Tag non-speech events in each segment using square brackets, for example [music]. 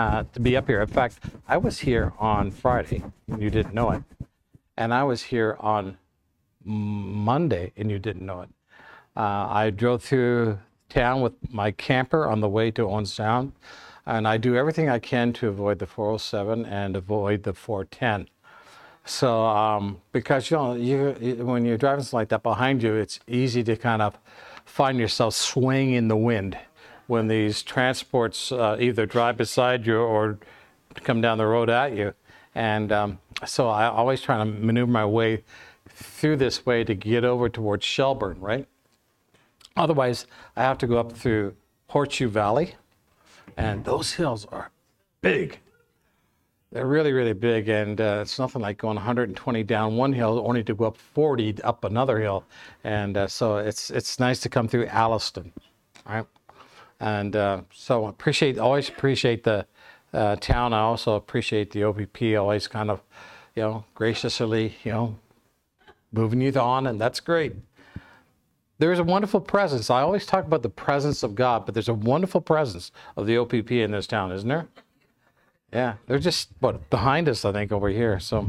uh, to be up here. In fact, I was here on Friday, and you didn't know it, and I was here on Monday, and you didn't know it. Uh, I drove through town with my camper on the way to Owen Sound, and I do everything I can to avoid the 407 and avoid the 410. So, um, because you know, you, when you're driving something like that behind you, it's easy to kind of find yourself swaying in the wind when these transports uh, either drive beside you or come down the road at you. And um, so I always try to maneuver my way through this way to get over towards Shelburne, right? Otherwise, I have to go up through Horseshoe Valley, and those hills are big. They're really, really big, and uh, it's nothing like going 120 down one hill only to go up 40 up another hill. And uh, so it's it's nice to come through Alliston, right? And uh, so appreciate always appreciate the uh, town. I also appreciate the OPP always kind of, you know, graciously, you know, moving you on, and that's great. There's a wonderful presence. I always talk about the presence of God, but there's a wonderful presence of the OPP in this town, isn't there? Yeah, they're just what behind us, I think, over here. So,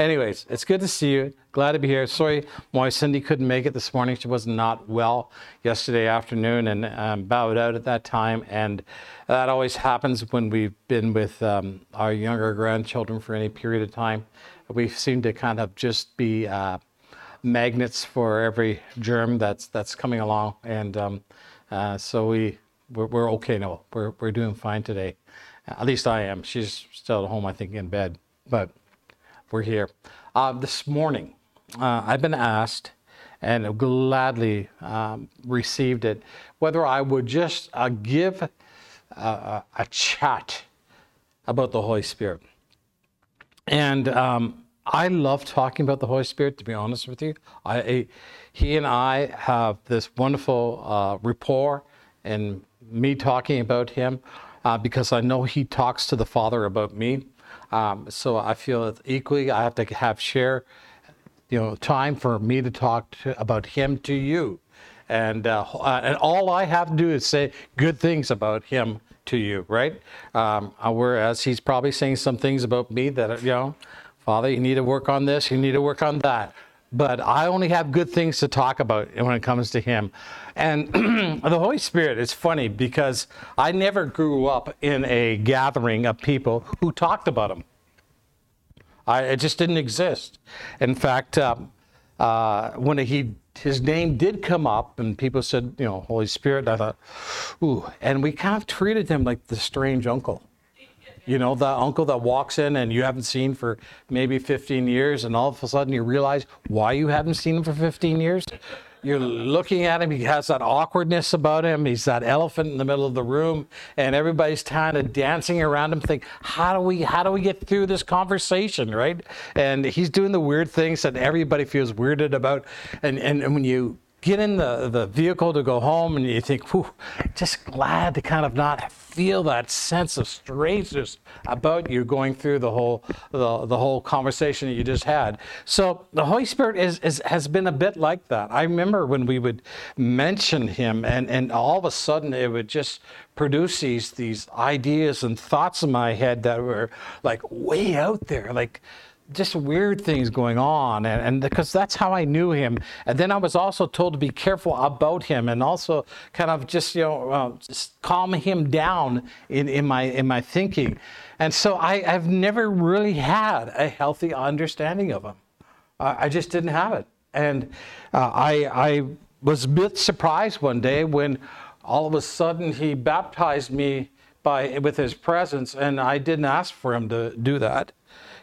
anyways, it's good to see you. Glad to be here. Sorry, my Cindy couldn't make it this morning. She was not well yesterday afternoon and um, bowed out at that time. And that always happens when we've been with um, our younger grandchildren for any period of time. We seem to kind of just be uh, magnets for every germ that's that's coming along, and um, uh, so we we're, we're okay now. We're we're doing fine today. At least I am. She's still at home, I think, in bed, but we're here. Uh, this morning, uh, I've been asked and gladly um, received it whether I would just uh, give a, a, chat about the Holy Spirit. And um, I love talking about the Holy Spirit, to be honest with you. I, he and I have this wonderful uh, rapport, and me talking about him uh, because I know He talks to the Father about me. Um, so I feel equally I have to have share, you know, time for me to talk to, about Him to you, and uh, uh, and all I have to do is say good things about Him to you, right? Um, uh, whereas He's probably saying some things about me that you know, Father, you need to work on this, you need to work on that but I only have good things to talk about when it comes to him. And [clears throat] the Holy Spirit is funny because I never grew up in a gathering of people who talked about him. I, it just didn't exist. In fact, um, uh, when he his name did come up and people said, you know, Holy Spirit, I thought, ooh, and we kind of treated him like the strange uncle. You know, that uncle that walks in and you haven't seen for maybe 15 years, and all of a sudden you realize why you haven't seen him for 15 years? You're looking at him, he has that awkwardness about him. He's that elephant in the middle of the room, and everybody's kind of dancing around him, think, how do we how do we get through this conversation, right? And he's doing the weird things that everybody feels weirded about. And and, and when you get in the, the vehicle to go home and you think, whew, just glad to kind of not feel that sense of strangeness about you going through the whole the, the whole conversation that you just had. So the Holy Spirit is, is has been a bit like that. I remember when we would mention him and, and all of a sudden it would just produce these these ideas and thoughts in my head that were like way out there. Like just weird things going on and, and, because that's how i knew him. And then i was also told to be careful about him and also kind of just you know uh, just calm him down in, in my in my thinking. And so I, i've never really had a healthy understanding of him. I just didn't have it. And uh, i i was a bit surprised one day when all of a sudden he baptized me by with his presence and i didn't ask for him to do that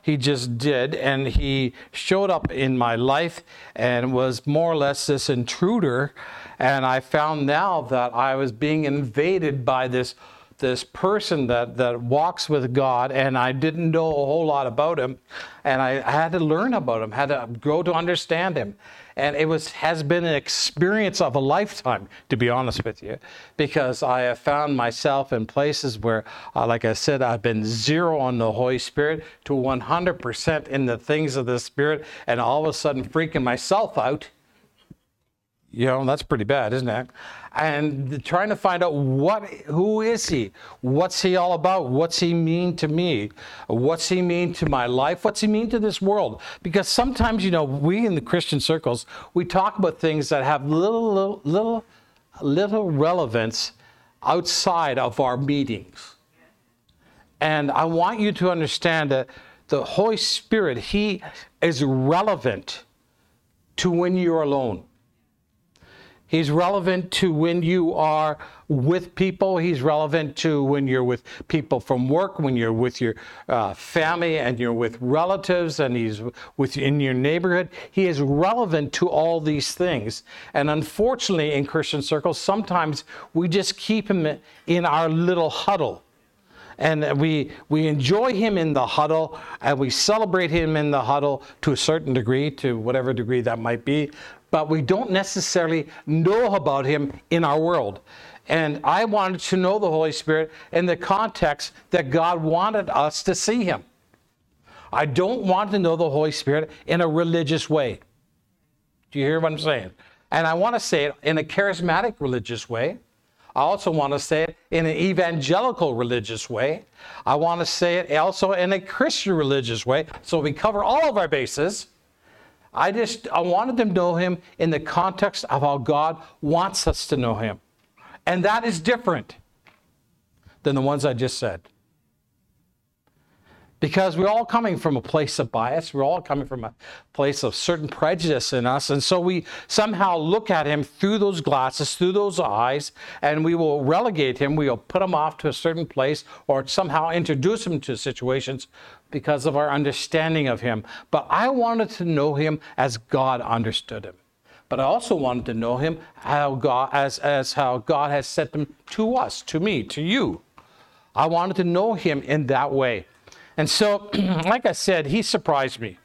he just did. And he showed up in my life and was more or less this intruder. And I found now that I was being invaded by this this person that, that walks with God, and I didn't know a whole lot about him, and I, I had to learn about him, had to grow to understand him and it was has been an experience of a lifetime to be honest with you because i have found myself in places where uh, like i said i've been zero on the holy spirit to 100% in the things of the spirit and all of a sudden freaking myself out You know, that's pretty bad, isn't it? And trying to find out what, who is he? What's he all about? What's he mean to me? What's he mean to my life? What's he mean to this world? Because sometimes, you know, we in the Christian circles, we talk about things that have little, little, little, little relevance outside of our meetings. And I want you to understand that the Holy Spirit, He is relevant to when you're alone. He's relevant to when you are with people. He's relevant to when you're with people from work, when you're with your uh, family and you're with relatives and he's with in your neighborhood. He is relevant to all these things. And unfortunately, in Christian circles, sometimes we just keep him in our little huddle and we we enjoy him in the huddle and we celebrate him in the huddle to a certain degree to whatever degree that might be but we don't necessarily know about him in our world and i wanted to know the holy spirit in the context that god wanted us to see him i don't want to know the holy spirit in a religious way do you hear what i'm saying and i want to say it in a charismatic religious way I also want to say it in an evangelical religious way. I want to say it also in a Christian religious way. So we cover all of our bases. I just I wanted them to know him in the context of how God wants us to know him. And that is different than the ones I just said because we're all coming from a place of bias. We're all coming from a place of certain prejudice in us. And so we somehow look at him through those glasses, through those eyes, and we will relegate him. We will put him off to a certain place or somehow introduce him to situations because of our understanding of him. But I wanted to know him as God understood him. But I also wanted to know him how God, as, as how God has set him to us, to me, to you. I wanted to know him in that way. And so, [clears throat] like I said, he surprised me.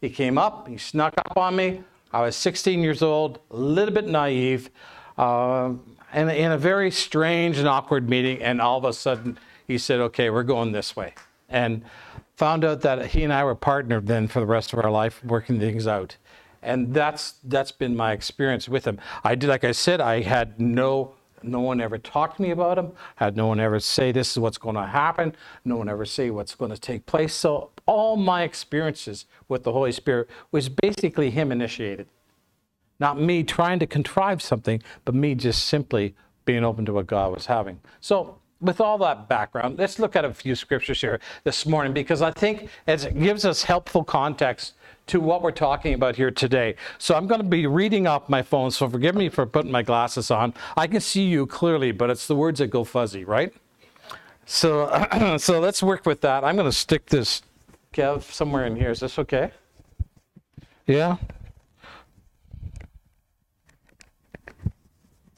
He came up, he snuck up on me. I was 16 years old, a little bit naive, uh, and in a very strange and awkward meeting. And all of a sudden, he said, Okay, we're going this way. And found out that he and I were partnered then for the rest of our life, working things out. And that's that's been my experience with him. I did, like I said, I had no no one ever talked to me about him. Had no one ever say this is what's going to happen. No one ever say what's going to take place. So all my experiences with the Holy Spirit was basically him initiated. Not me trying to contrive something, but me just simply being open to what God was having. So with all that background, let's look at a few scriptures here this morning because I think it gives us helpful context to what we're talking about here today. So I'm going to be reading off my phone, so forgive me for putting my glasses on. I can see you clearly, but it's the words that go fuzzy, right? So, [clears throat] so let's work with that. I'm going to stick this, Kev, somewhere in here. Is this okay? Yeah?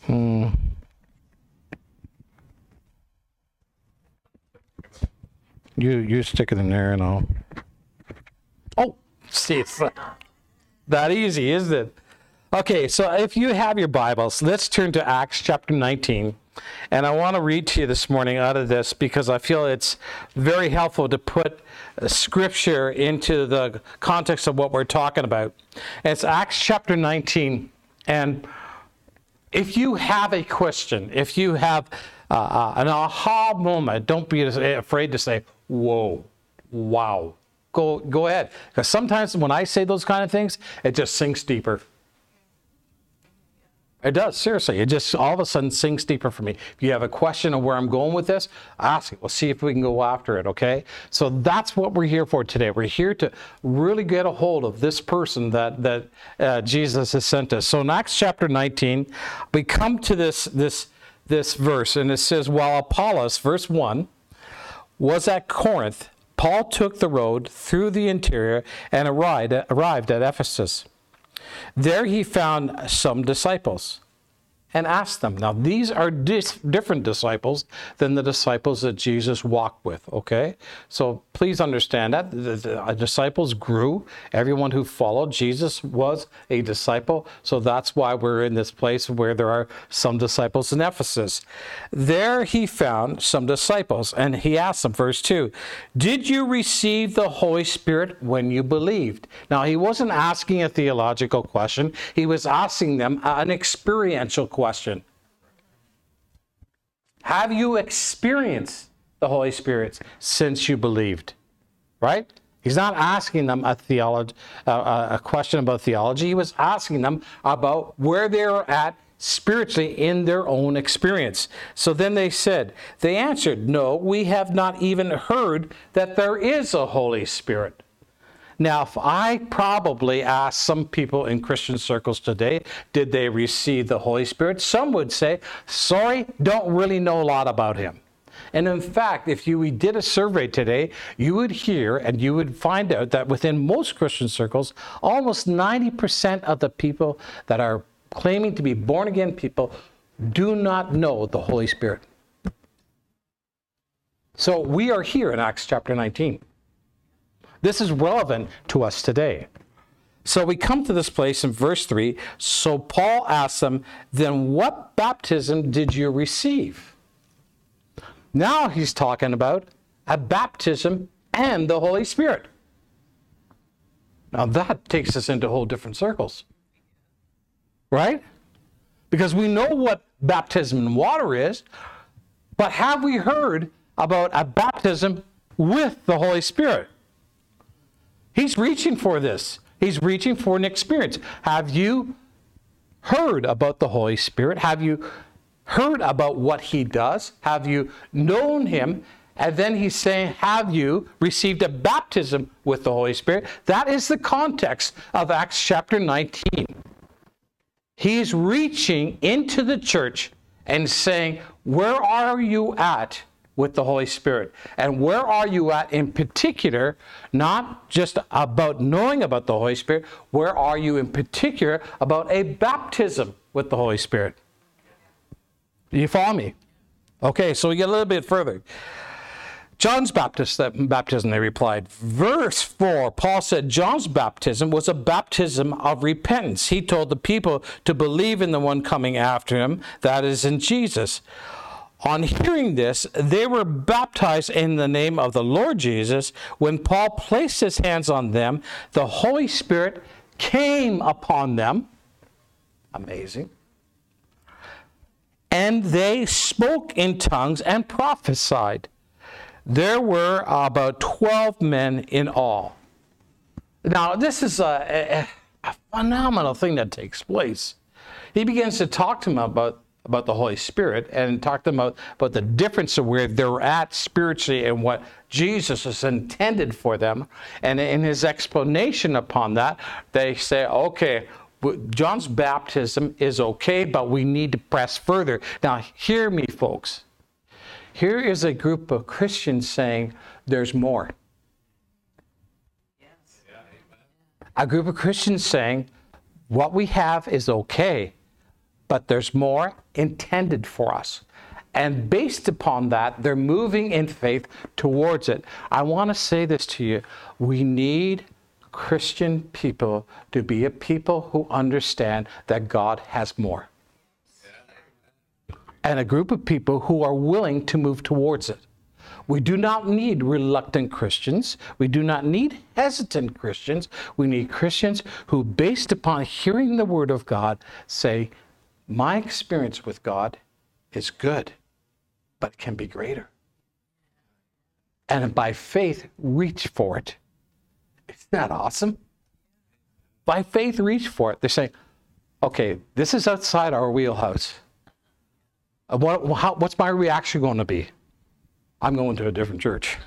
Hmm. You you stick it in there and I'll. It's that easy, isn't it? Okay, so if you have your Bibles, let's turn to Acts chapter 19. And I want to read to you this morning out of this because I feel it's very helpful to put scripture into the context of what we're talking about. It's Acts chapter 19. And if you have a question, if you have uh, uh an aha moment, don't be afraid to say, whoa, wow go go ahead. Because sometimes when I say those kind of things, it just sinks deeper. It does, seriously. It just all of a sudden sinks deeper for me. If you have a question of where I'm going with this, ask it. We'll see if we can go after it, okay? So that's what we're here for today. We're here to really get a hold of this person that, that uh, Jesus has sent us. So in Acts chapter 19, we come to this, this, this verse, and it says, While Apollos, verse 1, was at Corinth, Paul took the road through the interior and arrived, at Ephesus. There he found some disciples. And asked them. Now, these are dis- different disciples than the disciples that Jesus walked with, okay? So please understand that. The, the, the uh, disciples grew. Everyone who followed Jesus was a disciple. So that's why we're in this place where there are some disciples in Ephesus. There he found some disciples, and he asked them, verse 2, Did you receive the Holy Spirit when you believed? Now, he wasn't asking a theological question, he was asking them an experiential question question Have you experienced the Holy Spirit since you believed? Right? He's not asking them a, theology, uh, a question about theology. He was asking them about where they're at spiritually in their own experience. So then they said, they answered, No, we have not even heard that there is a Holy Spirit. Now, if I probably ask some people in Christian circles today, did they receive the Holy Spirit? Some would say, sorry, don't really know a lot about him. And in fact, if you did a survey today, you would hear and you would find out that within most Christian circles, almost 90% of the people that are claiming to be born again people do not know the Holy Spirit. So we are here in Acts chapter 19. This is relevant to us today. So we come to this place in verse 3. So Paul asks them, Then what baptism did you receive? Now he's talking about a baptism and the Holy Spirit. Now that takes us into whole different circles. Right? Because we know what baptism in water is, but have we heard about a baptism with the Holy Spirit? He's reaching for this. He's reaching for an experience. Have you heard about the Holy Spirit? Have you heard about what he does? Have you known him? And then he's saying, Have you received a baptism with the Holy Spirit? That is the context of Acts chapter 19. He's reaching into the church and saying, Where are you at with the Holy Spirit. And where are you at in particular, not just about knowing about the Holy Spirit, where are you in particular about a baptism with the Holy Spirit? Do you follow me? Okay, so we get a little bit further. John's baptism, they replied. Verse 4, Paul said John's baptism was a baptism of repentance. He told the people to believe in the one coming after him, that is in Jesus. On hearing this, they were baptized in the name of the Lord Jesus. When Paul placed his hands on them, the Holy Spirit came upon them. Amazing. And they spoke in tongues and prophesied. There were about 12 men in all. Now, this is a, a, a phenomenal thing that takes place. He begins to talk to them about about the Holy Spirit and talked about, about the difference of where they're at spiritually and what Jesus has intended for them. And in his explanation upon that, they say, okay, John's baptism is okay, but we need to press further. Now, hear me, folks. Here is a group of Christians saying, there's more. Yes. A group of Christians saying, what we have is okay, but there's more intended for us. And based upon that, they're moving in faith towards it. I want to say this to you. We need Christian people to be a people who understand that God has more. And a group of people who are willing to move towards it. We do not need reluctant Christians. We do not need hesitant Christians. We need Christians who, based upon hearing the Word of God, say, my experience with God is good, but it can be greater. And by faith, reach for it. Isn't that awesome? By faith, reach for it. They're saying, okay, this is outside our wheelhouse. Uh, what, how, what's my reaction going to be? I'm going to a different church. [laughs]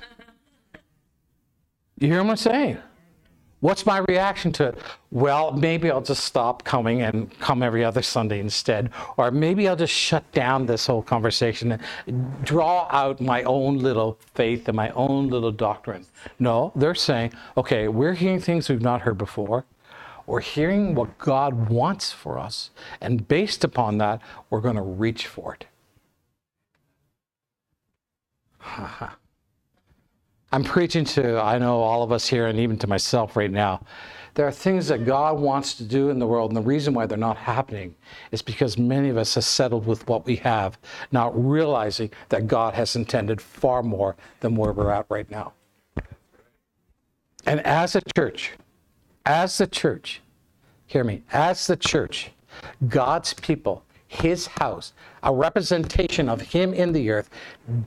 You hear what I'm saying? What's my reaction to it? Well, maybe I'll just stop coming and come every other Sunday instead. Or maybe I'll just shut down this whole conversation and draw out my own little faith and my own little doctrine. No, they're saying, okay, we're hearing things we've not heard before. We're hearing what God wants for us. And based upon that, we're going to reach for it. I'm preaching to, I know, all of us here and even to myself right now. There are things that God wants to do in the world, and the reason why they're not happening is because many of us have settled with what we have, not realizing that God has intended far more than where we're at right now. And as a church, as the church, hear me, as the church, God's people, his house, a representation of him in the earth,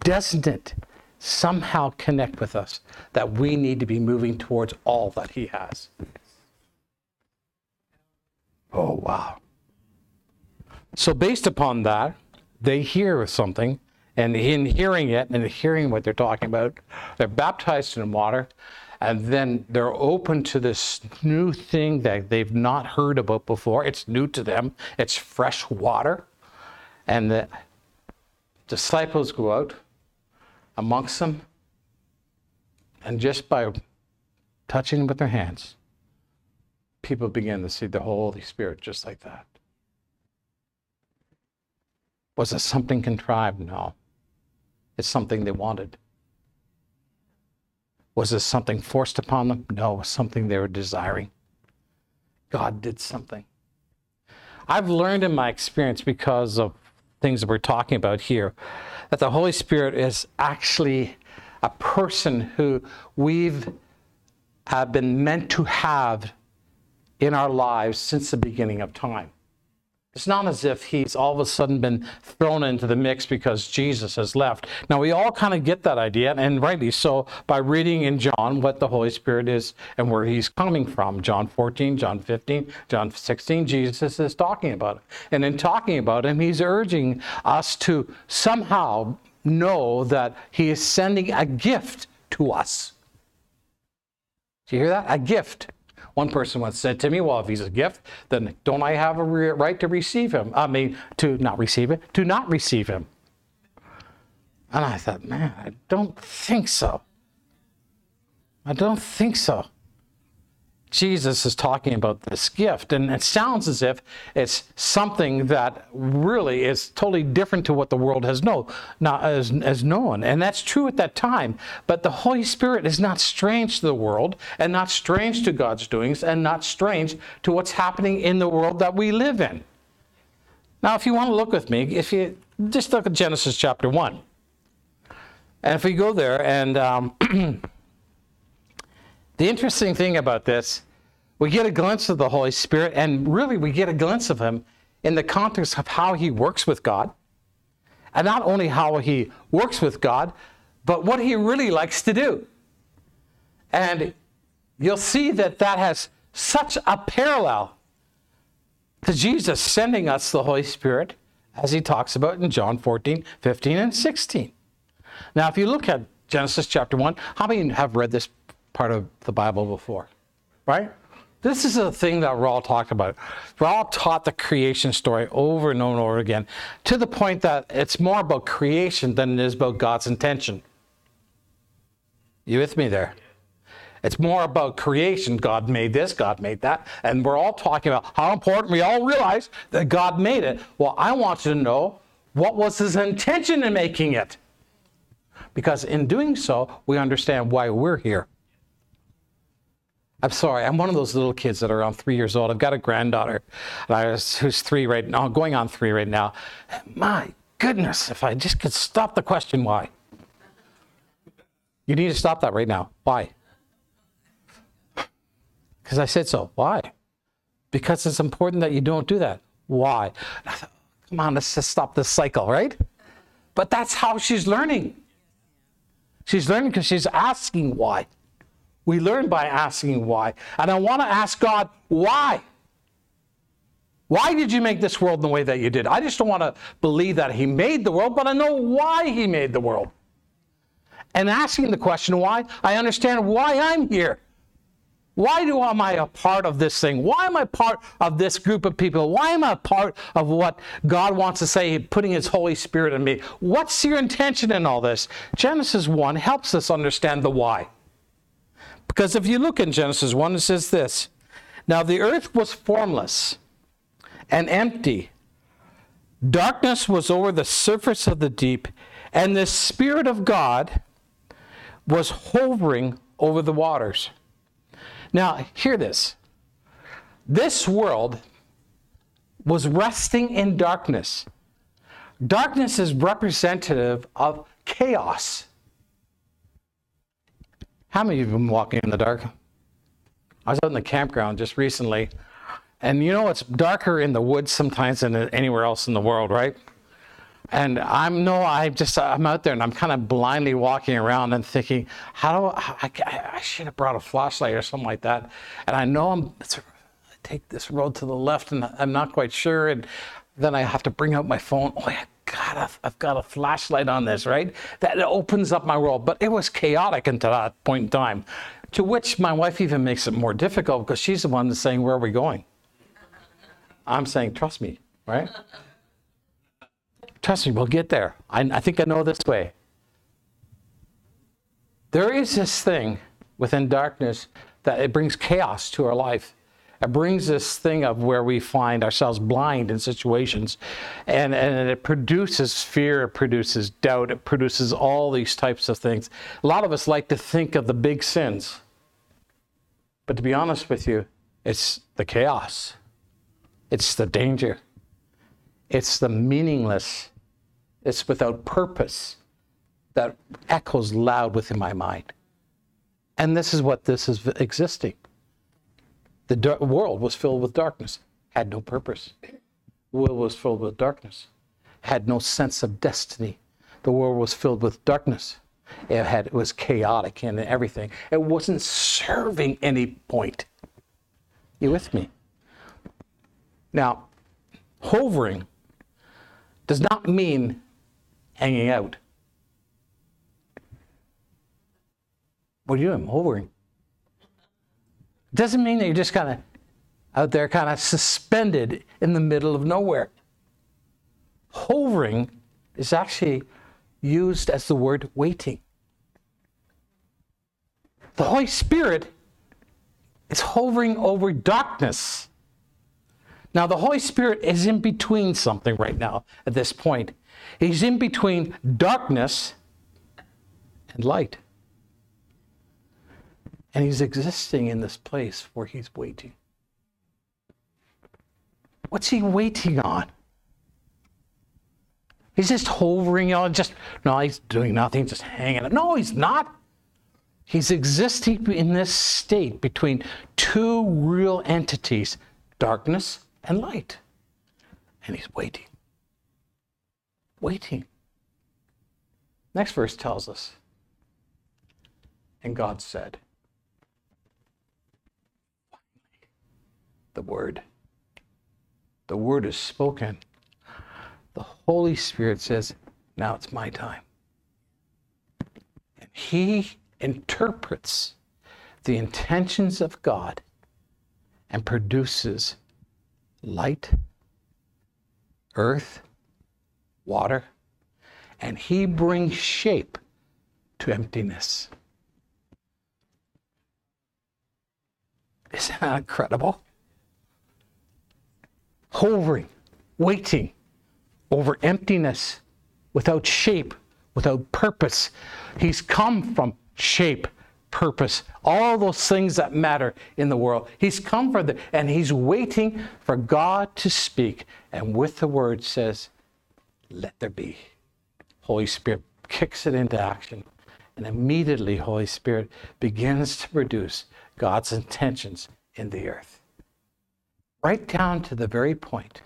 doesn't it somehow connect with us that we need to be moving towards all that he has? Oh, wow. So, based upon that, they hear something, and in hearing it and hearing what they're talking about, they're baptized in water, and then they're open to this new thing that they've not heard about before. It's new to them, it's fresh water. And the disciples go out amongst them, and just by touching them with their hands, people begin to see the Holy Spirit just like that. Was it something contrived? No. It's something they wanted. Was it something forced upon them? No, it was something they were desiring. God did something. I've learned in my experience because of things that we're talking about here that the Holy Spirit is actually a person who we've have been meant to have in our lives since the beginning of time. It's not as if he's all of a sudden been thrown into the mix because Jesus has left. Now, we all kind of get that idea, and rightly so, by reading in John what the Holy Spirit is and where he's coming from. John 14, John 15, John 16, Jesus is talking about it. And in talking about him, he's urging us to somehow know that he is sending a gift to us. Do you hear that? A gift. One person once said to me, Well, if he's a gift, then don't I have a re- right to receive him? I mean, to not receive it, to not receive him. And I thought, Man, I don't think so. I don't think so. Jesus is talking about this gift, and it sounds as if it's something that really is totally different to what the world has known, not as, as known, and that's true at that time. But the Holy Spirit is not strange to the world, and not strange to God's doings, and not strange to what's happening in the world that we live in. Now, if you want to look with me, if you just look at Genesis chapter one, and if we go there and um, [clears throat] The interesting thing about this, we get a glimpse of the Holy Spirit, and really we get a glimpse of Him in the context of how He works with God. And not only how He works with God, but what He really likes to do. And you'll see that that has such a parallel to Jesus sending us the Holy Spirit, as He talks about in John 14, 15, and 16. Now, if you look at Genesis chapter 1, how many have read this part of the Bible before, right? This is a thing that we're all talking about. We're all taught the creation story over and over and over again to the point that it's more about creation than it is about God's intention. You with me there? It's more about creation. God made this, God made that. And we're all talking about how important we all realize that God made it. Well, I want you to know what was his intention in making it. Because in doing so, we understand why we're here. I'm sorry, I'm one of those little kids that are around three years old. I've got a granddaughter who's three right now, going on three right now. My goodness, if I just could stop the question, why? You need to stop that right now. Why? Because I said so. Why? Because it's important that you don't do that. Why? Come on, let's just stop this cycle, right? But that's how she's learning. She's learning because she's asking why. We learn by asking why. And I want to ask God, why? Why did you make this world the way that you did? I just don't want to believe that He made the world, but I know why He made the world. And asking the question why, I understand why I'm here. Why do am I a part of this thing? Why am I part of this group of people? Why am I a part of what God wants to say, putting His Holy Spirit in me? What's your intention in all this? Genesis 1 helps us understand the why. Because if you look in Genesis 1, it says this Now the earth was formless and empty. Darkness was over the surface of the deep, and the Spirit of God was hovering over the waters. Now, hear this. This world was resting in darkness. Darkness is representative of chaos. How many of you have been walking in the dark? I was out in the campground just recently, and you know it's darker in the woods sometimes than anywhere else in the world, right? And I'm no, I'm just I'm out there and I'm kind of blindly walking around and thinking, how do I, I, I should have brought a flashlight or something like that. And I know I'm take this road to the left and I'm not quite sure. And then I have to bring out my phone. Oh, I got a, I've got a flashlight on this, right? That opens up my world. But it was chaotic until that point in time. To which my wife even makes it more difficult because she's the one saying, Where are we going? I'm saying, Trust me, right? Trust me, we'll get there. I, I think I know this way. There is this thing within darkness that it brings chaos to our life. It brings this thing of where we find ourselves blind in situations, and, and it produces fear, it produces doubt, it produces all these types of things. A lot of us like to think of the big sins, but to be honest with you, it's the chaos, it's the danger, it's the meaningless, it's without purpose that echoes loud within my mind. And this is what this is existing. The world was filled with darkness, had no purpose. The world was filled with darkness, had no sense of destiny. The world was filled with darkness. It had it was chaotic and everything. It wasn't serving any point. You with me? Now, hovering does not mean hanging out. What are you doing? Hovering. Doesn't mean that you're just kind of out there, kind of suspended in the middle of nowhere. Hovering is actually used as the word waiting. The Holy Spirit is hovering over darkness. Now, the Holy Spirit is in between something right now at this point. He's in between darkness and light. And he's existing in this place where he's waiting. What's he waiting on? He's just hovering on, just, no, he's doing nothing, just hanging. No, he's not. He's existing in this state between two real entities, darkness and light. And he's waiting. Waiting. Next verse tells us, and God said, the word. The word is spoken. The Holy Spirit says, Now it's my time. And He interprets the intentions of God and produces light, earth, water, and He brings shape to emptiness. Isn't that incredible? Hovering, waiting over emptiness, without shape, without purpose. He's come from shape, purpose, all those things that matter in the world. He's come for the, and he's waiting for God to speak. And with the word says, let there be. Holy Spirit kicks it into action. And immediately, Holy Spirit begins to produce God's intentions in the earth right down to the very point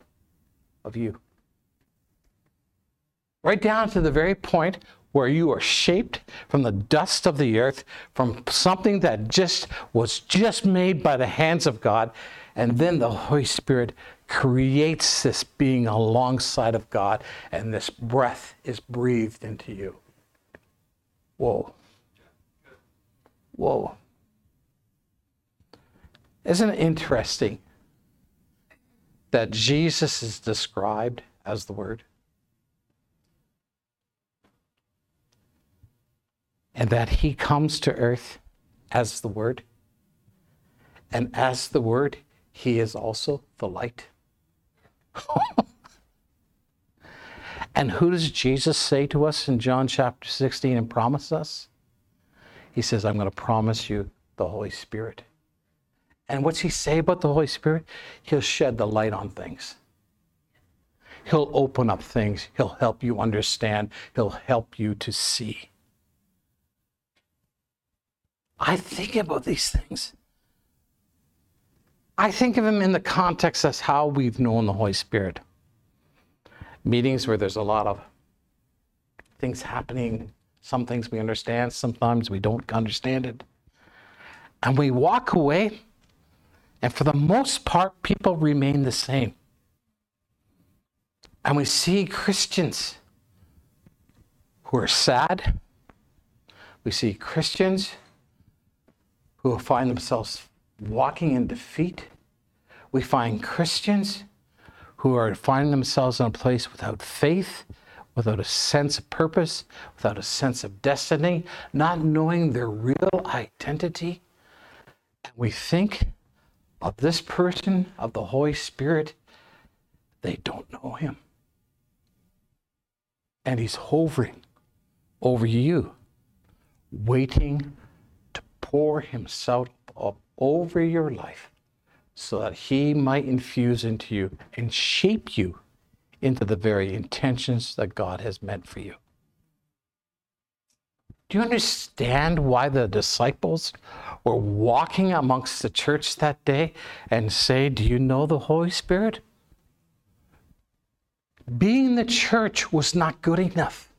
of you. Right down to the very point where you are shaped from the dust of the earth, from something that just was just made by the hands of God, and then the Holy Spirit creates this being alongside of God, and this breath is breathed into you. Whoa. Whoa. Isn't it interesting that Jesus is described as the Word. And that he comes to earth as the Word. And as the Word, He is also the light. [laughs] and who does Jesus say to us in John chapter 16 and promise us? He says, I'm going to promise you the Holy Spirit. And what's he say about the Holy Spirit? He'll shed the light on things. He'll open up things. He'll help you understand. He'll help you to see. I think about these things. I think of him in the context as how we've known the Holy Spirit. Meetings where there's a lot of things happening, some things we understand, sometimes we don't understand it. And we walk away, and for the most part, people remain the same. And we see Christians who are sad. We see Christians who find themselves walking in defeat. We find Christians who are finding themselves in a place without faith, without a sense of purpose, without a sense of destiny, not knowing their real identity. And we think of this person, of the Holy Spirit, they don't know him. And he's hovering over you, waiting to pour himself up over your life so that he might infuse into you and shape you into the very intentions that God has meant for you. Do you understand why the disciples were walking amongst the church that day and say, Do you know the Holy Spirit? Being the church was not good enough.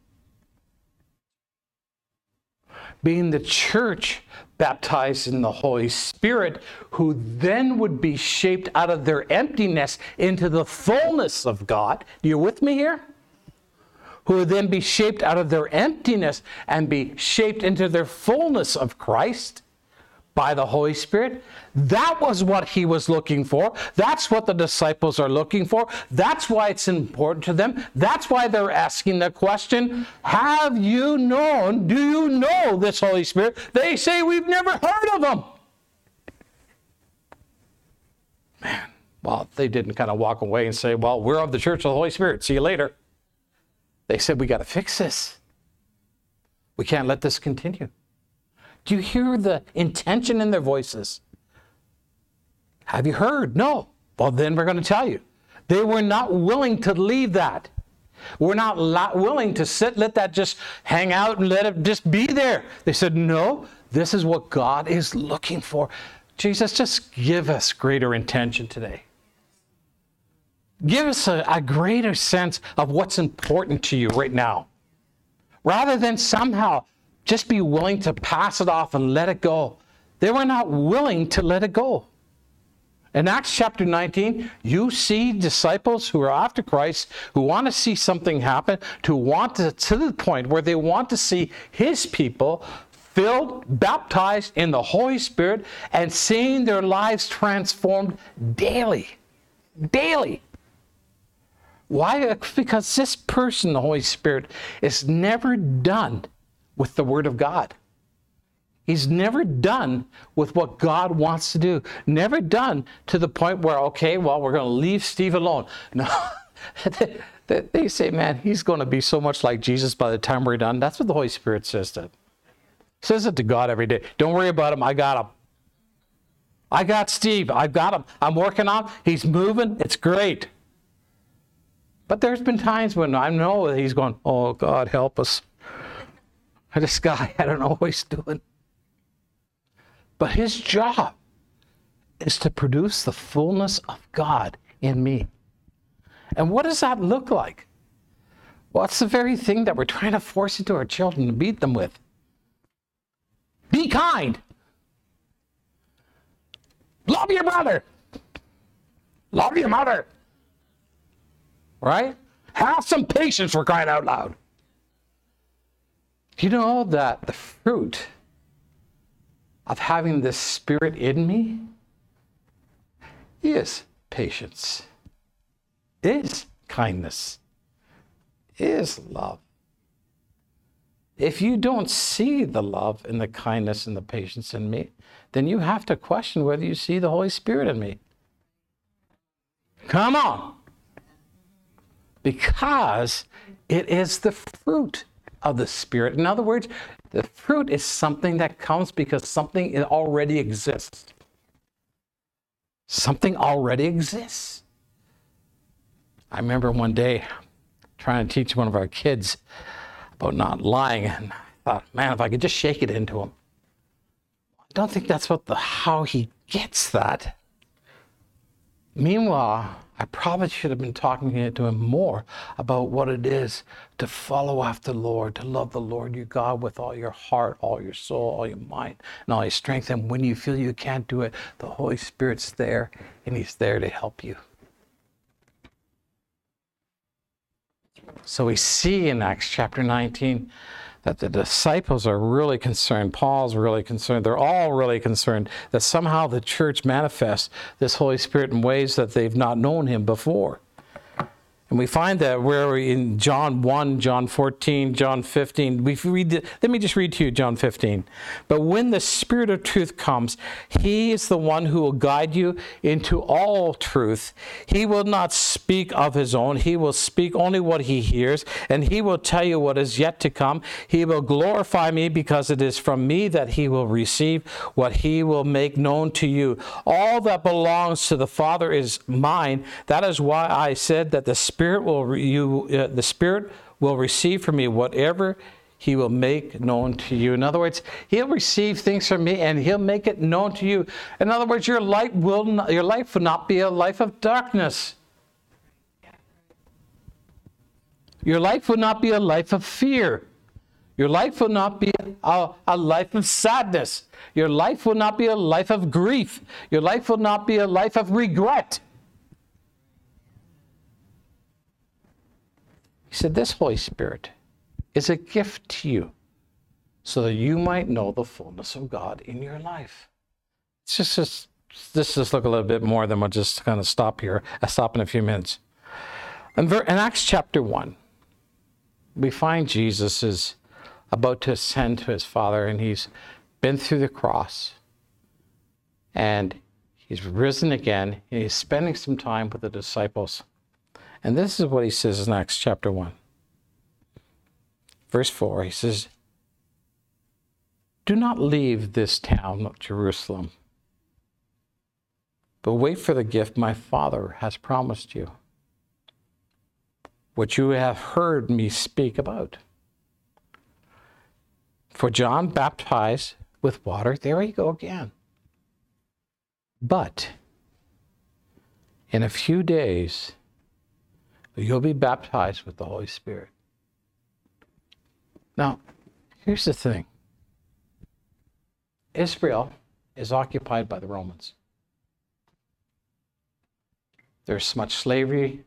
Being the church baptized in the Holy Spirit, who then would be shaped out of their emptiness into the fullness of God. You with me here? Who would then be shaped out of their emptiness and be shaped into their fullness of Christ by the Holy Spirit. That was what he was looking for. That's what the disciples are looking for. That's why it's important to them. That's why they're asking the question Have you known, do you know this Holy Spirit? They say, We've never heard of him. Man, well, they didn't kind of walk away and say, Well, we're of the church of the Holy Spirit. See you later. They said, We got to fix this. We can't let this continue. Do you hear the intention in their voices? Have you heard? No. Well, then we're going to tell you. They were not willing to leave that. We're not willing to sit, let that just hang out and let it just be there. They said, No, this is what God is looking for. Jesus, just give us greater intention today. Give us a, a greater sense of what's important to you right now. Rather than somehow just be willing to pass it off and let it go. They were not willing to let it go. In Acts chapter 19, you see disciples who are after Christ, who want to see something happen, to want to, to the point where they want to see his people filled, baptized in the Holy Spirit, and seeing their lives transformed daily. Daily. Why? Because this person, the Holy Spirit, is never done with the Word of God. He's never done with what God wants to do. Never done to the point where, okay, well, we're going to leave Steve alone. [laughs] No. they say, man, he's going to be so much like Jesus by the time we're done. That's what the Holy Spirit says to Says it to God every day. Don't worry about him. I got him. I got Steve. I've got him. I'm working on him. He's moving. It's great. But there's been times when I know that he's going, oh, God, help us. [laughs] This guy, I don't know what he's doing. But his job is to produce the fullness of God in me. And what does that look like? Well, it's the very thing that we're trying to force into our children to beat them with. Be kind. Love your brother. Love your mother. Right? Have some patience for crying out loud. You know that the fruit of having this spirit in me is patience, is kindness, is love. If you don't see the love and the kindness and the patience in me, then you have to question whether you see the Holy Spirit in me. Come on. Because it is the fruit of the Spirit. In other words, the fruit is something that comes because something already exists. Something already exists. I remember one day trying to teach one of our kids about not lying, and I thought, man, if I could just shake it into him. I don't think that's what the how he gets that. Meanwhile, I probably should have been talking to him more about what it is to follow after the Lord, to love the Lord your God with all your heart, all your soul, all your mind, and all your strength. And when you feel you can't do it, the Holy Spirit's there and He's there to help you. So we see in Acts chapter 19 that the disciples are really concerned. Paul's really concerned. They're all really concerned that somehow the church manifests this Holy Spirit in ways that they've not known him before. And we find that where in John 1, John 14, John 15, we read the, let me just read to you John 15. But when the Spirit of truth comes, he is the one who will guide you into all truth. He will not speak of his own, he will speak only what he hears, and he will tell you what is yet to come. He will glorify me because it is from me that he will receive what he will make known to you. All that belongs to the Father is mine. That is why I said that the Spirit Spirit will you uh, the Spirit will receive from me whatever he will make known to you. In other words, he'll receive things from me and he'll make it known to you. In other words, your life will not, your life will not be a life of darkness. Your life will not be a life of fear. Your life will not be a, a, life of sadness. Your life will not be a life of grief. Your life will not be a life of regret. He said, This Holy Spirit is a gift to you so that you might know the fullness of God in your life. It's just, just this just look a little bit more than we'll just kind of stop here. I'll stop in a few minutes. In, in Acts chapter 1, we find Jesus is about to ascend to his Father, and he's been through the cross, and he's risen again, and he's spending some time with the disciples. And this is what he says in Acts chapter 1. Verse 4, he says, Do not leave this town of Jerusalem, but wait for the gift my Father has promised you, which you have heard me speak about. For John baptized with water, there you go again. But in a few days, You'll be baptized with the Holy Spirit. Now, here's the thing Israel is occupied by the Romans. There's so much slavery,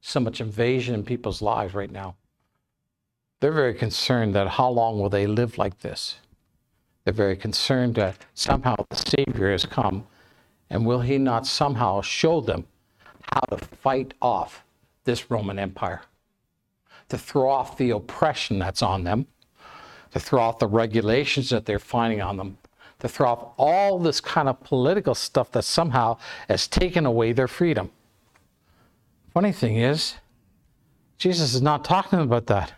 so much invasion in people's lives right now. They're very concerned that how long will they live like this? They're very concerned that somehow the Savior has come, and will he not somehow show them how to fight off this Roman Empire, to throw off the oppression that's on them, to throw off the regulations that they're finding on them, to throw off all this kind of political stuff that somehow has taken away their freedom. Funny thing is, Jesus is not talking about that.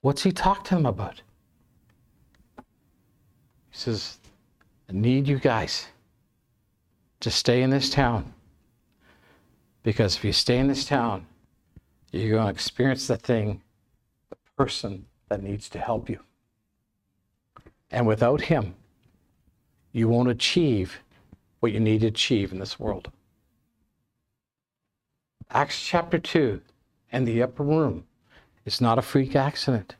What's he talking to them about? He says, I need you guys to stay in this town because if you stay in this town, you're going to experience the thing, the person that needs to help you. And without him, you won't achieve what you need to achieve in this world. Acts chapter 2 and the upper room is not a freak accident.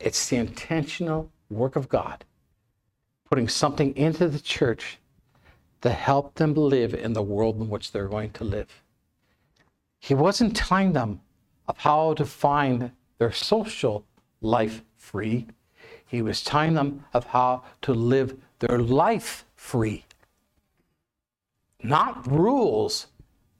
It's the intentional work of God putting something into the church to help them live in the world in which they're going to live. He wasn't telling them of how to find their social life free. He was telling them of how to live their life free. Not rules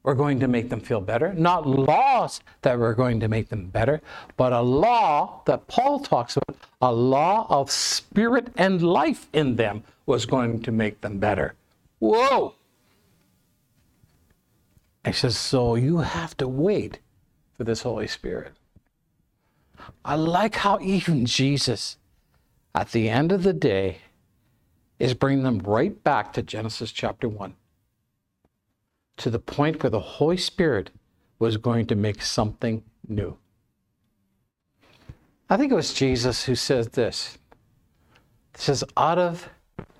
were going to make them feel better, not laws that were going to make them better, but a law that Paul talks about, a law of spirit and life in them was going to make them better. Whoa! I says, So you have to wait for this Holy Spirit. I like how even Jesus, at the end of the day, is bringing them right back to Genesis chapter 1, to the point where the Holy Spirit was going to make something new. I think it was Jesus who says this. It says, Out of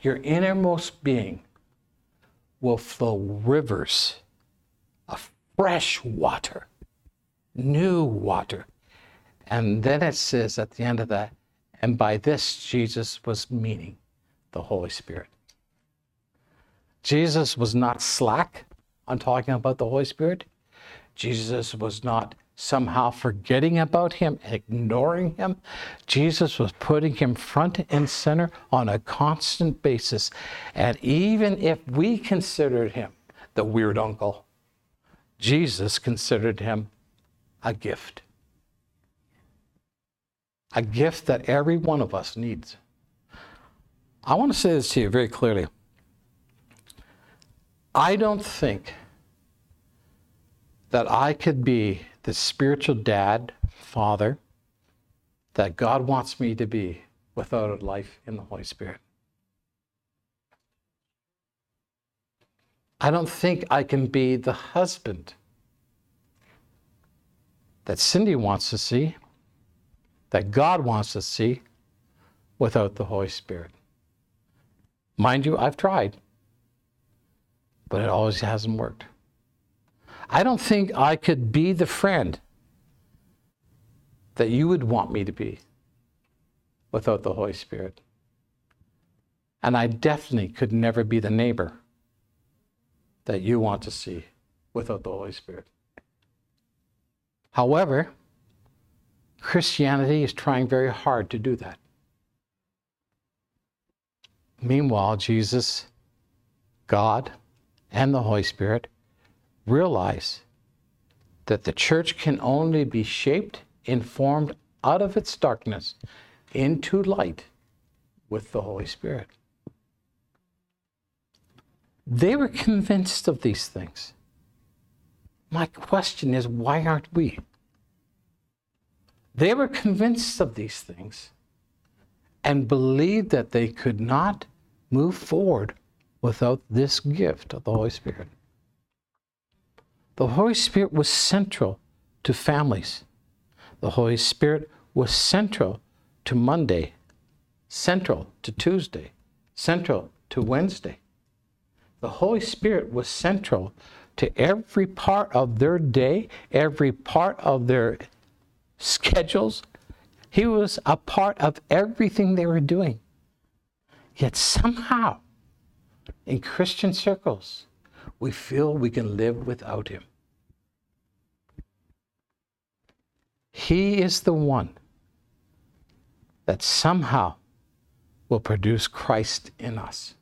your innermost being will flow rivers of fresh water, new water. And then it says at the end of that, and by this Jesus was meaning the Holy Spirit. Jesus was not slack on talking about the Holy Spirit. Jesus was not somehow forgetting about him, ignoring him. Jesus was putting him front and center on a constant basis. And even if we considered him the weird uncle, Jesus considered him a gift. A gift that every one of us needs. I want to say this to you very clearly. I don't think that I could be the spiritual dad, father that God wants me to be without a life in the Holy Spirit. I don't think I can be the husband that Cindy wants to see, that God wants to see, without the Holy Spirit. Mind you, I've tried, but it always hasn't worked. I don't think I could be the friend that you would want me to be without the Holy Spirit. And I definitely could never be the neighbor that you want to see without the Holy Spirit. However, Christianity is trying very hard to do that. Meanwhile, Jesus, God, and the Holy Spirit realize that the church can only be shaped, informed out of its darkness into light with the Holy Spirit. They were convinced of these things. My question is why aren't we? They were convinced of these things and believed that they could not move forward without this gift of the Holy Spirit. The Holy Spirit was central to families. The Holy Spirit was central to Monday, central to Tuesday, central to Wednesday. The Holy Spirit was central to every part of their day, every part of their schedules. He was a part of everything they were doing. Yet somehow, in Christian circles, we feel we can live without Him. He is the one that somehow will produce Christ in us.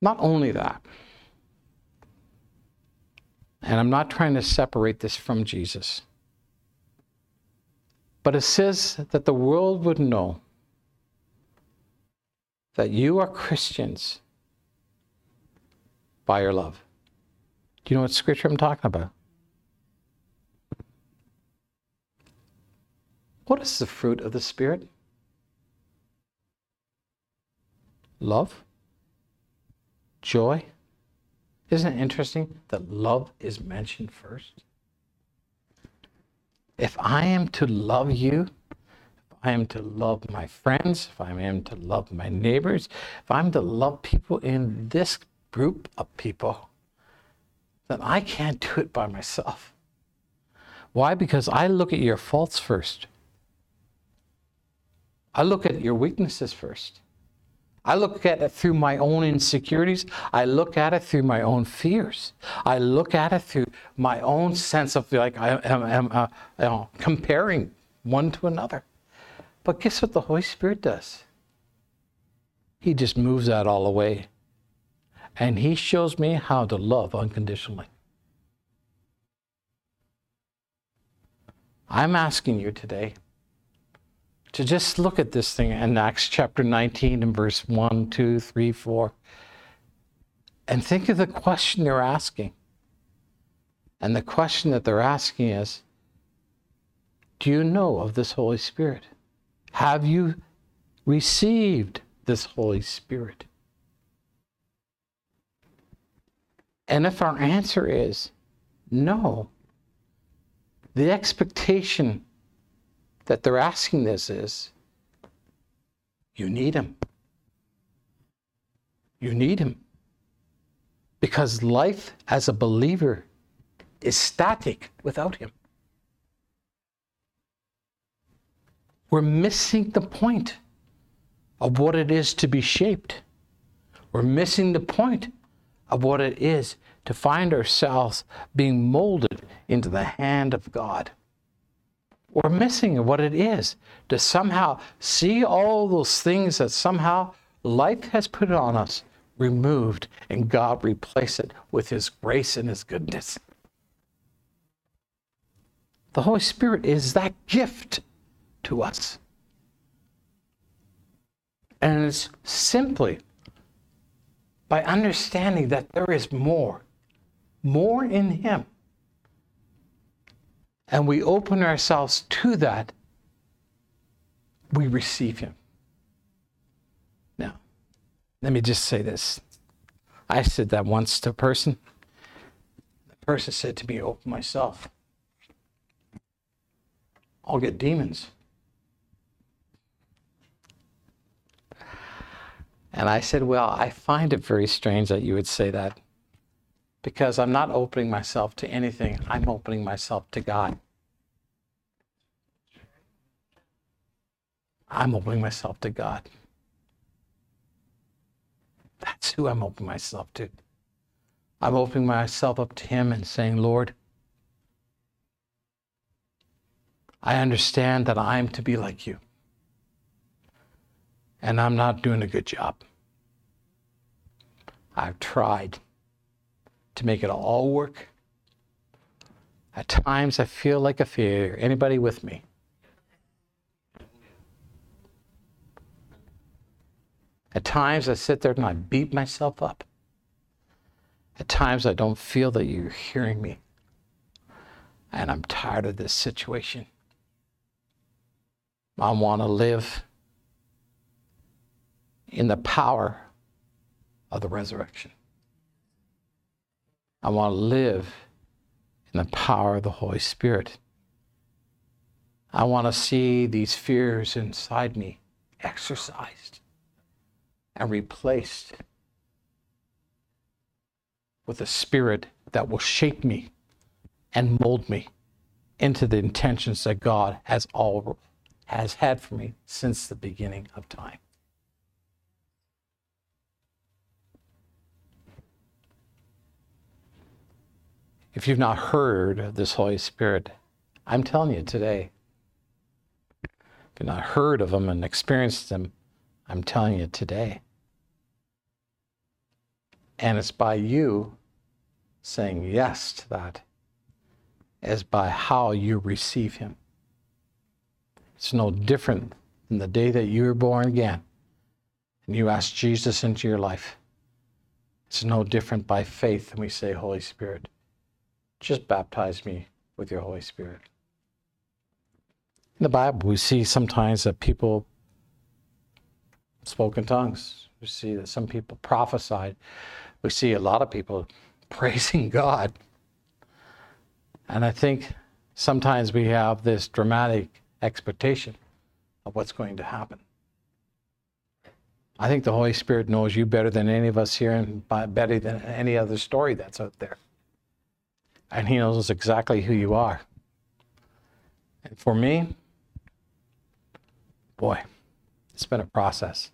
Not only that, and I'm not trying to separate this from Jesus, but it says that the world would know that you are Christians by your love. Do you know what scripture I'm talking about? What is the fruit of the Spirit? Love? Joy? Isn't it interesting that love is mentioned first? If I am to love you, if I am to love my friends, if I am to love my neighbors, if I'm to love people in this group of people, then I can't do it by myself. Why? Because I look at your faults first. I look at your weaknesses first. I look at it through my own insecurities. I look at it through my own fears. I look at it through my own sense of like I am, am uh, you know, comparing one to another. But guess what the Holy Spirit does? He just moves that all away. And He shows me how to love unconditionally. I'm asking you today to just look at this thing in Acts chapter 19 and verse 1, 2, 3, 4. And think of the question they're asking. And the question that they're asking is Do you know of this Holy Spirit? Have you received this Holy Spirit? And if our answer is no, the expectation that they're asking this is you need Him. You need Him. Because life as a believer is static without Him. We're missing the point of what it is to be shaped. We're missing the point of what it is to find ourselves being molded into the hand of God. We're missing what it is to somehow see all those things that somehow life has put on us removed and God replace it with His grace and His goodness. The Holy Spirit is that gift to us. And it's simply by understanding that there is more, more in Him. And we open ourselves to that, we receive Him. Now, let me just say this. I said that once to a person. The person said to me, Open myself. I'll get demons. And I said, Well, I find it very strange that you would say that because I'm not opening myself to anything, I'm opening myself to God. I'm opening myself to God. That's who I'm opening myself to. I'm opening myself up to Him and saying, Lord, I understand that I'm to be like you and I'm not doing a good job. I've tried to make it all work. At times I feel like a failure. Anybody with me? At times I sit there and I beat myself up. At times I don't feel that you're hearing me. And I'm tired of this situation. I want to live in the power of the resurrection. I want to live in the power of the Holy Spirit. I want to see these fears inside me exorcised and replaced with a spirit that will shape me and mold me into the intentions that God has all has had for me since the beginning of time. If you've not heard of this Holy Spirit, I'm telling you today. If you've not heard of Him and experienced Him, I'm telling you today. And it's by you saying yes to that, as by how you receive Him. It's no different than the day that you were born again and you ask Jesus into your life. It's no different by faith than we say, Holy Spirit, just baptize me with your Holy Spirit. In the Bible, we see sometimes that people spoke in tongues. We see that some people prophesied. We see a lot of people [laughs] praising God. And I think sometimes we have this dramatic expectation of what's going to happen. I think the Holy Spirit knows you better than any of us here and better than any other story that's out there and He knows exactly who you are. And for me, boy, it's been a process.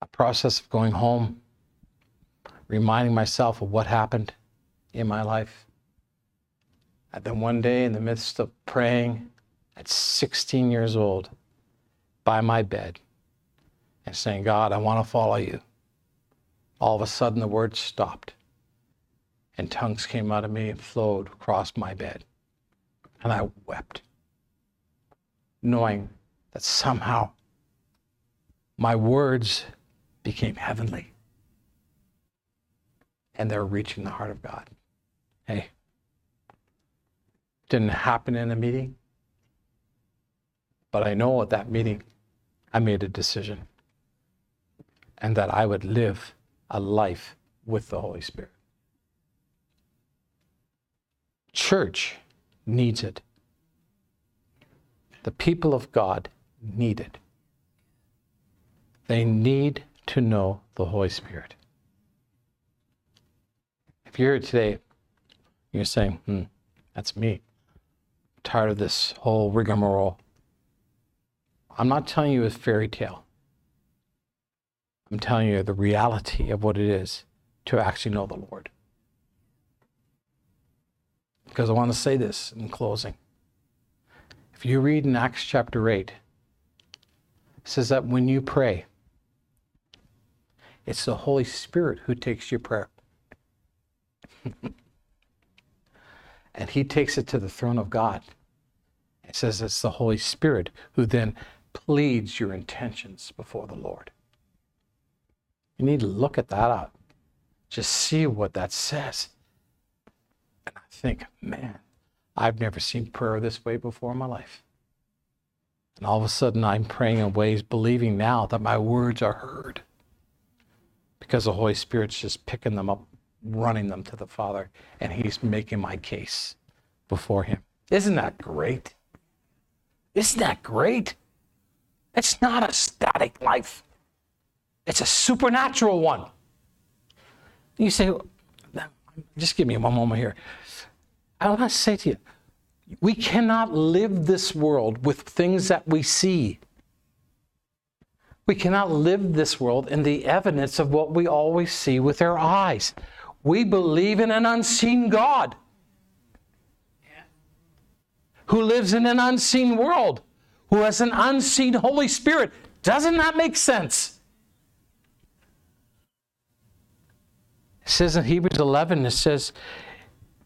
A process of going home, reminding myself of what happened in my life. And then one day, in the midst of praying at 16 years old, by my bed, and saying, God, I want to follow you, all of a sudden the words stopped and tongues came out of me and flowed across my bed. And I wept, knowing that somehow my words became heavenly. and they're reaching the heart of God. Hey, didn't happen in a meeting, but I know at that meeting I made a decision and that I would live a life with the Holy Spirit. Church needs it. The people of God need it. They need to know the Holy Spirit. If you're here today, you're saying, hmm, that's me. I'm tired of this whole rigmarole. I'm not telling you a fairy tale. I'm telling you the reality of what it is to actually know the Lord. Because I want to say this in closing. If you read in Acts chapter 8, it says that when you pray, it's the Holy Spirit who takes your prayer. [laughs] and he takes it to the throne of God. It says it's the Holy Spirit who then pleads your intentions before the Lord. You need to look at that up. Just see what that says. And I think, man, I've never seen prayer this way before in my life. And all of a sudden, I'm praying in ways, believing now that my words are heard because the Holy Spirit's just picking them up, running them to the Father, and He's making my case before Him. Isn't that great? Isn't that great? It's not a static life. It's a supernatural one. You say, just give me one moment here. I want to say to you, we cannot live this world with things that we see. We cannot live this world in the evidence of what we always see with our eyes. We believe in an unseen God who lives in an unseen world, who has an unseen Holy Spirit. Doesn't that make sense? It says in Hebrews 11, it says,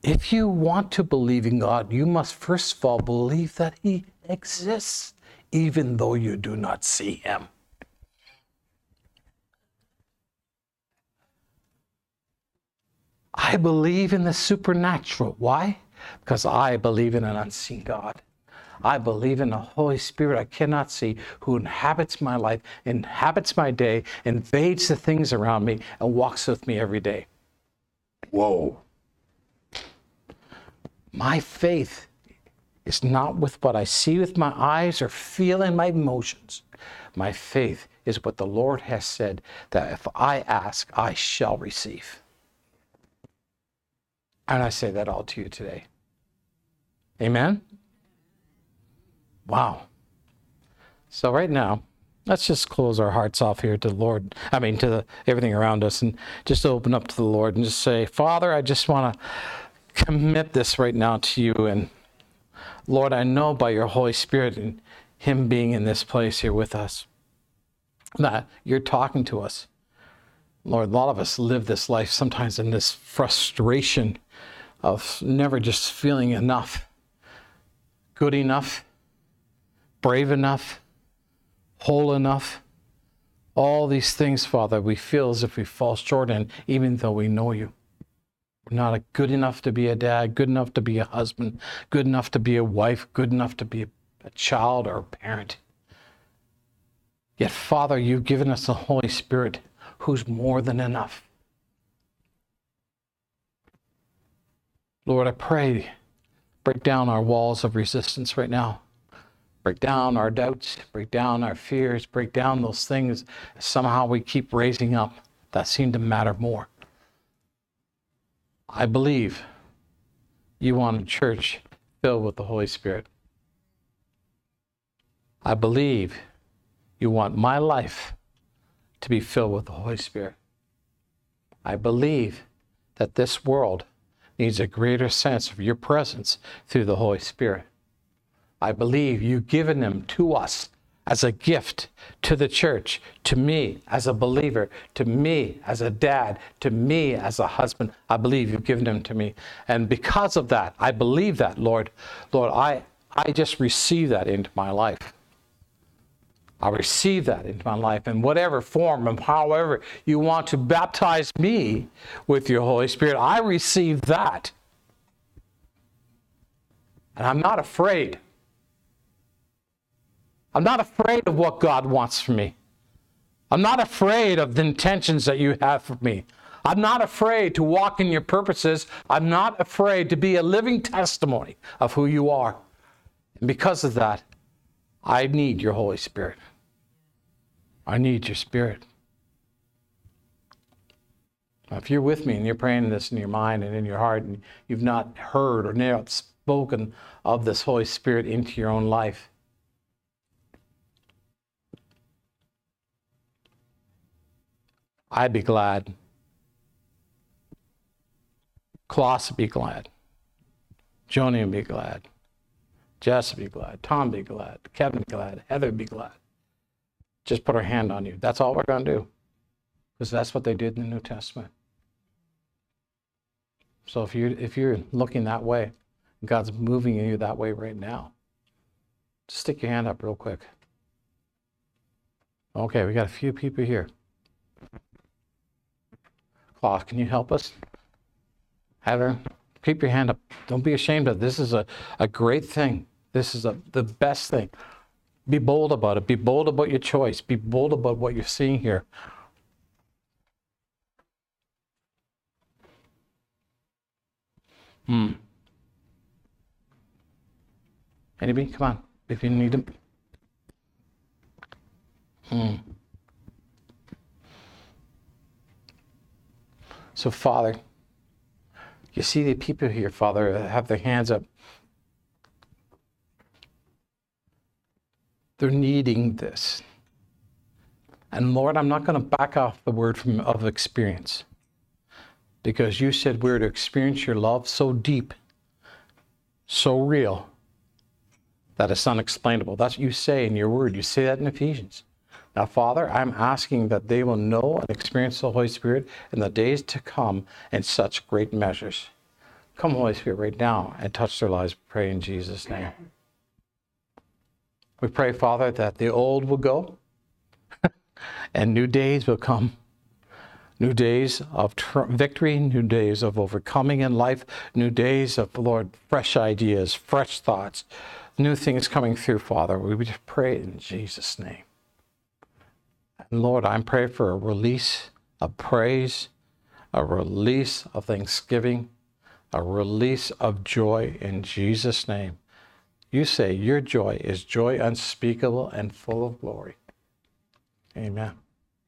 if you want to believe in God, you must first of all believe that He exists, even though you do not see Him. I believe in the supernatural. Why? Because I believe in an unseen God. I believe in a Holy Spirit I cannot see who inhabits my life, inhabits my day, invades the things around me, and walks with me every day. Whoa. My faith is not with what I see with my eyes or feel in my emotions. My faith is what the Lord has said that if I ask, I shall receive. And I say that all to you today. Amen? Wow. So right now, let's just close our hearts off here to the Lord. I mean, to the, everything around us, and just open up to the Lord and just say, Father, I just want to commit this right now to you. And Lord, I know by your Holy Spirit and Him being in this place here with us that you're talking to us. Lord, a lot of us live this life sometimes in this frustration of never just feeling enough, good enough, brave enough, whole enough. All these things, Father, we feel as if we fall short in, even though we know you. We're not good enough to be a dad, good enough to be a husband, good enough to be a wife, good enough to be a, child or a parent. Yet, Father, you've given us the Holy Spirit who's more than enough. Lord, I pray, break down our walls of resistance right now. Break down our doubts, break down our fears, break down those things somehow we keep raising up that seem to matter more. I believe you want a church filled with the Holy Spirit. I believe you want my life to be filled with the Holy Spirit. I believe that this world needs a greater sense of your presence through the Holy Spirit. I believe you've given them to us as a gift to the church, to me as a believer, to me as a dad, to me as a husband. I believe you've given them to me. And because of that, I believe that, Lord. Lord, I, I just receive that into my life. I receive that into my life in whatever form and however you want to baptize me with your Holy Spirit. I receive that. And I'm not afraid. I'm not afraid of what God wants for me. I'm not afraid of the intentions that you have for me. I'm not afraid to walk in your purposes. I'm not afraid to be a living testimony of who you are. And because of that, I need your Holy Spirit. I need your Spirit. Now, if you're with me and you're praying this in your mind and in your heart, and you've not heard or not spoken of this Holy Spirit into your own life, I'd be glad. Klaus be glad. Joni be glad. Jess be glad. Tom be glad. Kevin be glad. Heather be glad. Just put our hand on you. That's all we're going to do. Because that's what they did in the New Testament. So if you if you're looking that way, God's moving you that way right now. Stick your hand up real quick. Okay, we got a few people here. Klaus, can you help us? Heather, keep your hand up. Don't be ashamed of it. This is a, a great thing. This is a, the best thing. Be bold about it. Be bold about your choice. Be bold about what you're seeing here. Hmm. Anybody? Come on. If you need them. Hmm. So, Father, you see the people here, Father, have their hands up. They're needing this. And Lord, I'm not going to back off the word from, of experience because you said we're to experience your love so deep, so real, that it's unexplainable. That's what you say in your word. You say that in Ephesians. Now, Father, I'm asking that they will know and experience the Holy Spirit in the days to come in such great measures. Come, Holy Spirit, right now and touch their lives. Pray in Jesus' name. We pray, Father, that the old will go [laughs] and new days will come. New days of tr- victory, new days of overcoming in life, new days of, Lord, fresh ideas, fresh thoughts, new things coming through, Father. We just pray in Jesus' name. Lord, I'm for a release of praise, a release of thanksgiving, a release of joy in Jesus' name. You say your joy is joy unspeakable and full of glory. Amen.